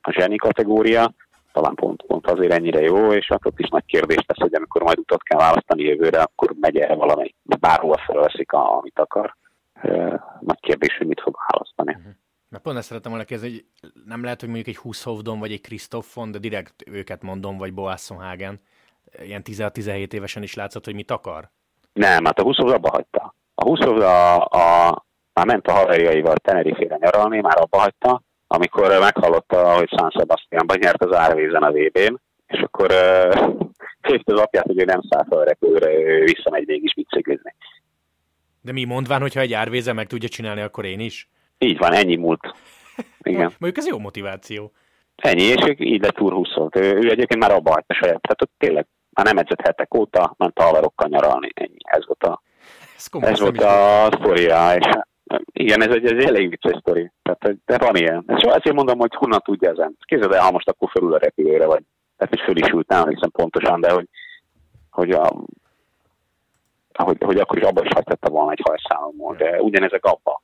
a zseni kategória, talán pont, pont azért ennyire jó, és akkor is nagy kérdés lesz, hogy amikor majd utat kell választani jövőre, akkor megy erre valami, bárhol felveszik, amit akar. Nagy kérdés, hogy mit fog választani. Mert pont ezt szeretem volna kérdezni, hogy nem lehet, hogy mondjuk egy Hushovdon vagy egy Kristoffon, de direkt őket mondom, vagy Hagen, ilyen 16-17 évesen is látszott, hogy mit akar? Nem, hát a Huszov abba hagyta. A Huszov a, a, már ment a haverjaival Tenerife-re nyaralni, már abba hagyta, amikor meghallotta, hogy San Sebastianban nyert az árvízen a VB-n, és akkor uh, *laughs* az apját, hogy ő nem száll fel a repülőre, ő visszamegy mégis biciklizni. De mi mondván, hogyha egy árvéze meg tudja csinálni, akkor én is? Így van, ennyi múlt. Igen. Mondjuk ez jó motiváció. Ennyi, és ők így lett úr 20 ő, ő egyébként már abba hagyta saját, tehát ott tényleg már nem edzett hetek óta, ment a haverokkal nyaralni, ennyi. Ez volt a, ez, komoly, ez volt a sztoria, és igen, ez egy, ez egy elég vicces sztori. Tehát, de van ilyen. És azért mondom, hogy honnan tudja ezen. Képzeld el, ha most akkor fölül a repülőre vagy. Tehát, hogy föl is ült, nem hiszem pontosan, de hogy, hogy, a, hogy, hogy akkor is abba is hagytatta volna egy hajszálomból. De ugyanezek abba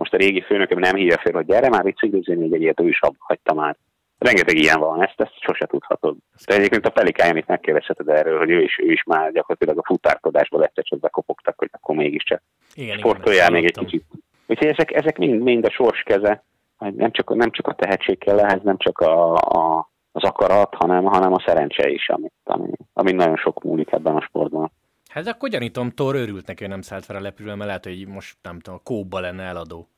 most a régi főnököm nem hívja fel, hogy gyere már biciklizni, még egy ilyet ő is hagyta már. Rengeteg ilyen van, ezt, ezt sose tudhatod. De egyébként a Pelikáján itt megkérdezheted erről, hogy ő is, ő is már gyakorlatilag a futárkodásba egyszer csak bekopogtak, hogy akkor mégiscsak igen, sportoljál még egy kicsit. Úgyhogy ezek, ezek mind, mind a sors keze, nem csak, nem csak a tehetség kell ehhez, nem csak a, a, az akarat, hanem, hanem a szerencse is, amit, ami, ami nagyon sok múlik ebben a sportban. Hát akkor gyanítom, Thor örült neki, hogy nem szállt fel a lepülőre, mert lehet, hogy most nem tudom, a kóba lenne eladó.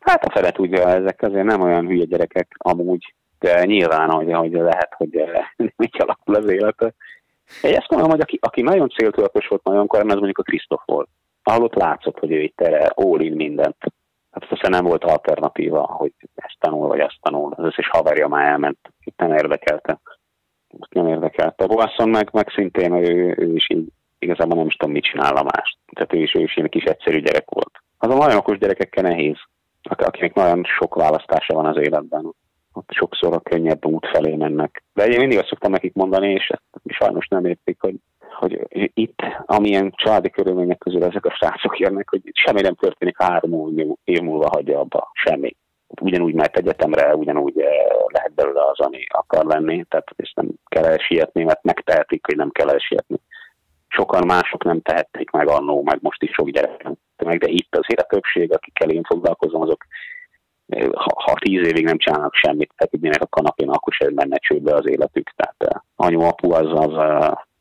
Hát a fele tudja, ezek azért nem olyan hülye gyerekek amúgy, de nyilván, hogy, hogy lehet, hogy *laughs* mit alakul az élete. Én ezt mondom, hogy aki, aki nagyon céltudatos volt nagyon korán, az mondjuk a Krisztof volt. Ahol ott látszott, hogy ő itt erre all in mindent. Hát aztán nem volt alternatíva, hogy ezt tanul, vagy azt tanul. Az összes haverja már elment, itt nem érdekelte. Nem érdekelte. Boasson meg, meg szintén ő, ő is így igazából nem is tudom, mit csinálna más. Tehát ő is, ő is ilyen kis egyszerű gyerek volt. Az a nagyon okos gyerekekkel nehéz, akinek nagyon sok választása van az életben. Ott sokszor a könnyebb út felé mennek. De én mindig azt szoktam nekik mondani, és sajnos nem értik, hogy, hogy itt, amilyen családi körülmények közül ezek a srácok jönnek, hogy semmi nem történik három év múlva hagyja abba, semmi. Ugyanúgy mehet egyetemre, ugyanúgy eh, lehet belőle az, ami akar lenni, tehát ezt nem kell elsietni, mert megtehetik, hogy nem kell elsietni sokan mások nem tehették meg annó, meg most is sok gyerek meg, de itt azért a többség, akikkel én foglalkozom, azok ha, ha tíz évig nem csinálnak semmit, feküdnének a kanapén, akkor sem menne csődbe az életük. Tehát anyu, apu az, az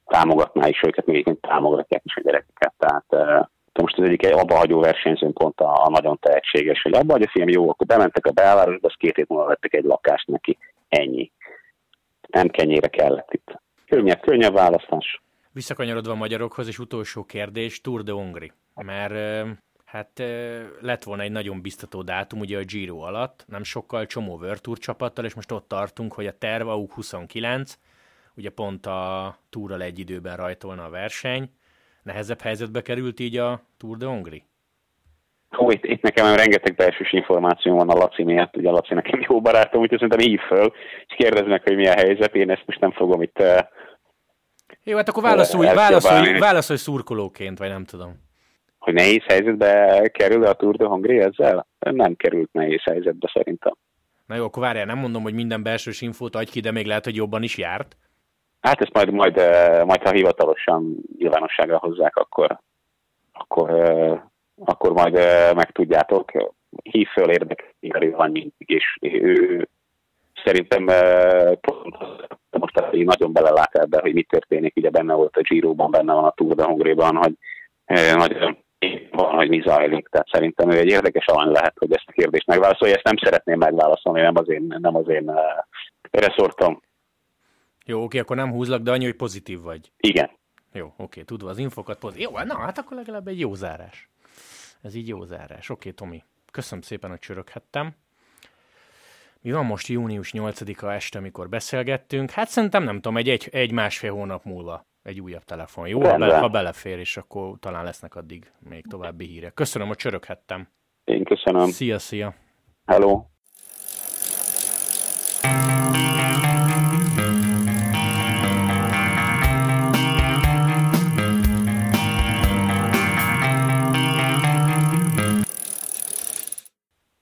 támogatná is őket, még támogatják is a gyerekeket. Tehát most az egyik abba hagyó versenyzőn pont a, a nagyon tehetséges, hogy abba hagyja fiam, jó, akkor bementek a belvárosba, az két hét múlva vettek egy lakást neki. Ennyi. Nem kenyére kellett itt. Könnyebb, könnyebb választás. Visszakanyarodva a magyarokhoz, és utolsó kérdés, Tour de Hongri. Mert hát lett volna egy nagyon biztató dátum ugye a Giro alatt, nem sokkal csomó World Tour csapattal, és most ott tartunk, hogy a terv AUK 29, ugye pont a túrral egy időben rajtolna a verseny. Nehezebb helyzetbe került így a Tour de Hongri? Ó, itt, itt nekem rengeteg belsős információ van a Laci miatt, ugye a Laci nekem jó barátom, úgyhogy szerintem hív föl, és kérdezd hogy mi a helyzet, én ezt most nem fogom itt jó, hát akkor válaszolj, válaszolj, válaszolj szurkolóként, vagy nem tudom. Hogy nehéz helyzetbe kerül a Tour de Hongrie ezzel? Nem került nehéz helyzetbe szerintem. Na jó, akkor várjál, nem mondom, hogy minden belsős infót adj ki, de még lehet, hogy jobban is járt. Hát ezt majd, majd, majd ha hivatalosan nyilvánosságra hozzák, akkor, akkor, akkor majd megtudjátok. Hív föl érdekel, van mindig, és ő, szerintem pont most így nagyon belelát ebbe, hogy mi történik, ugye benne volt a Giro-ban, benne van a Tour de Hongrie-ban, hogy nagyon van, hogy mi zajlik. Tehát szerintem ő egy érdekes alany lehet, hogy ezt a kérdést megválaszolja. Ezt nem szeretném megválaszolni, nem az én, nem az én uh, reszortom. Jó, oké, akkor nem húzlak, de annyi, hogy pozitív vagy. Igen. Jó, oké, tudva az infokat pozitív. Jó, na hát akkor legalább egy jó zárás. Ez így jó zárás. Oké, Tomi. Köszönöm szépen, hogy csöröghettem. Mi van most június 8-a este, amikor beszélgettünk? Hát szerintem nem tudom, egy, egy, egy másfél hónap múlva egy újabb telefon. Jó, ha, be, ha belefér, és akkor talán lesznek addig még további hírek. Köszönöm, hogy csöröghettem. Én köszönöm. Szia, szia. Hello.